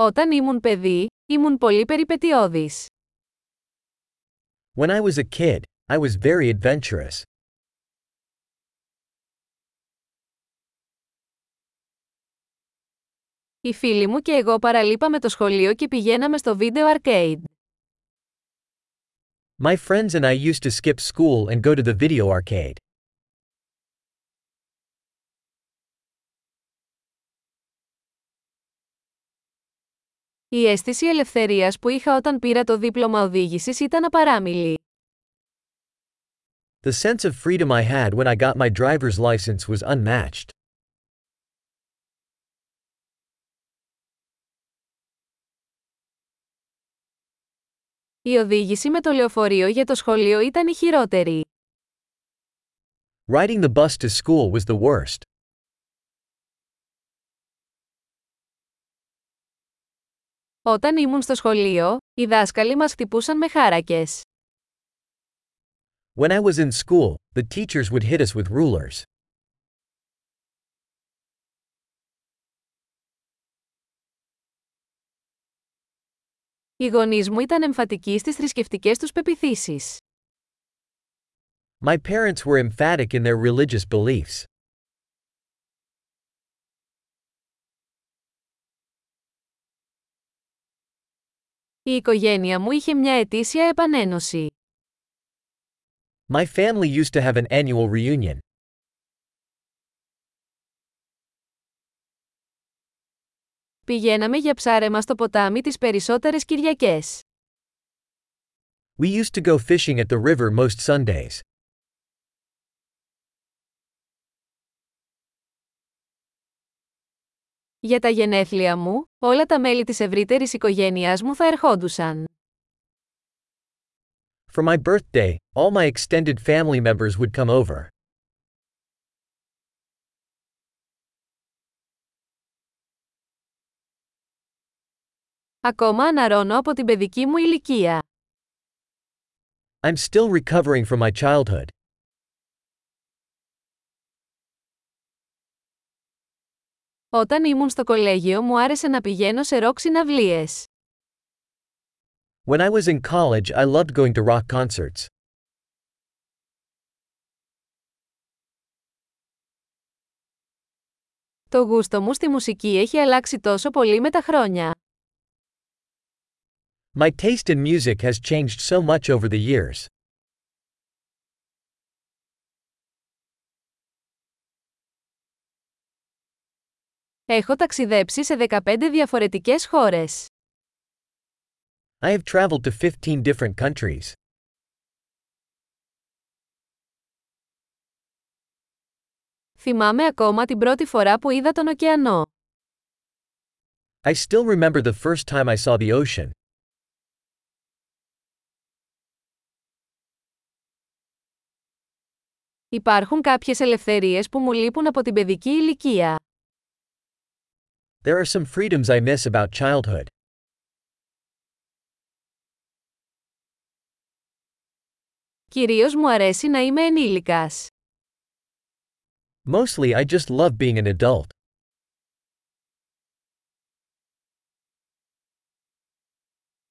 Όταν ήμουν παιδί, ήμουν πολύ περιπετειώδης. When I was a kid, I was very adventurous. Οι φίλοι μου και εγώ παραλείπαμε το σχολείο και πηγαίναμε στο βίντεο arcade. My friends and I used to skip school and go to the video arcade. Η αίσθηση ελευθερίας που είχα όταν πήρα το δίπλωμα οδήγησης ήταν απαράμιλη. The sense of freedom I had when I got my driver's license was unmatched. Η οδήγηση με το λεωφορείο για το σχολείο ήταν η χειρότερη. Riding the bus to school was the worst. Όταν ήμουν στο σχολείο, οι δάσκαλοι μας χτυπούσαν με χάρακες. When I was in school, the teachers would hit us with rulers. Οι γονείς μου ήταν εμφατικοί στις θρησκευτικές τους πεπιθήσεις. My parents were emphatic in their religious beliefs. Η οικογένεια μου είχε μια ετήσια επανένωση. My family used to have an annual reunion. Πηγαίναμε για ψάρεμα στο ποτάμι τις περισσότερες Κυριακές. We used to go fishing at the river most Sundays. Για τα γενέθλια μου, όλα τα μέλη της ευρύτερης οικογένειάς μου θα ερχόντουσαν. For my birthday, all my extended family members would come over. Ακόμα αναρώνω από την παιδική μου ηλικία. I'm still recovering from my childhood. Όταν ήμουν στο κολέγιο μου άρεσε να πηγαίνω σε ροκ συναυλίες. When I was in college, I loved going to rock concerts. Το γούστο μου στη μουσική έχει αλλάξει τόσο πολύ με τα χρόνια. My taste in music has changed so much over the years. Έχω ταξιδέψει σε 15 διαφορετικές χώρες. I have traveled to 15 different countries. Θυμάμαι ακόμα την πρώτη φορά που είδα τον ωκεανό. I still remember the first time I saw the ocean. Υπάρχουν κάποιες ελευθερίες που μου λείπουν από την παιδική ηλικία. There are some freedoms I miss about childhood. Κυρίως μου αρέσει να είμαι ενήλικας. Mostly I just love being an adult.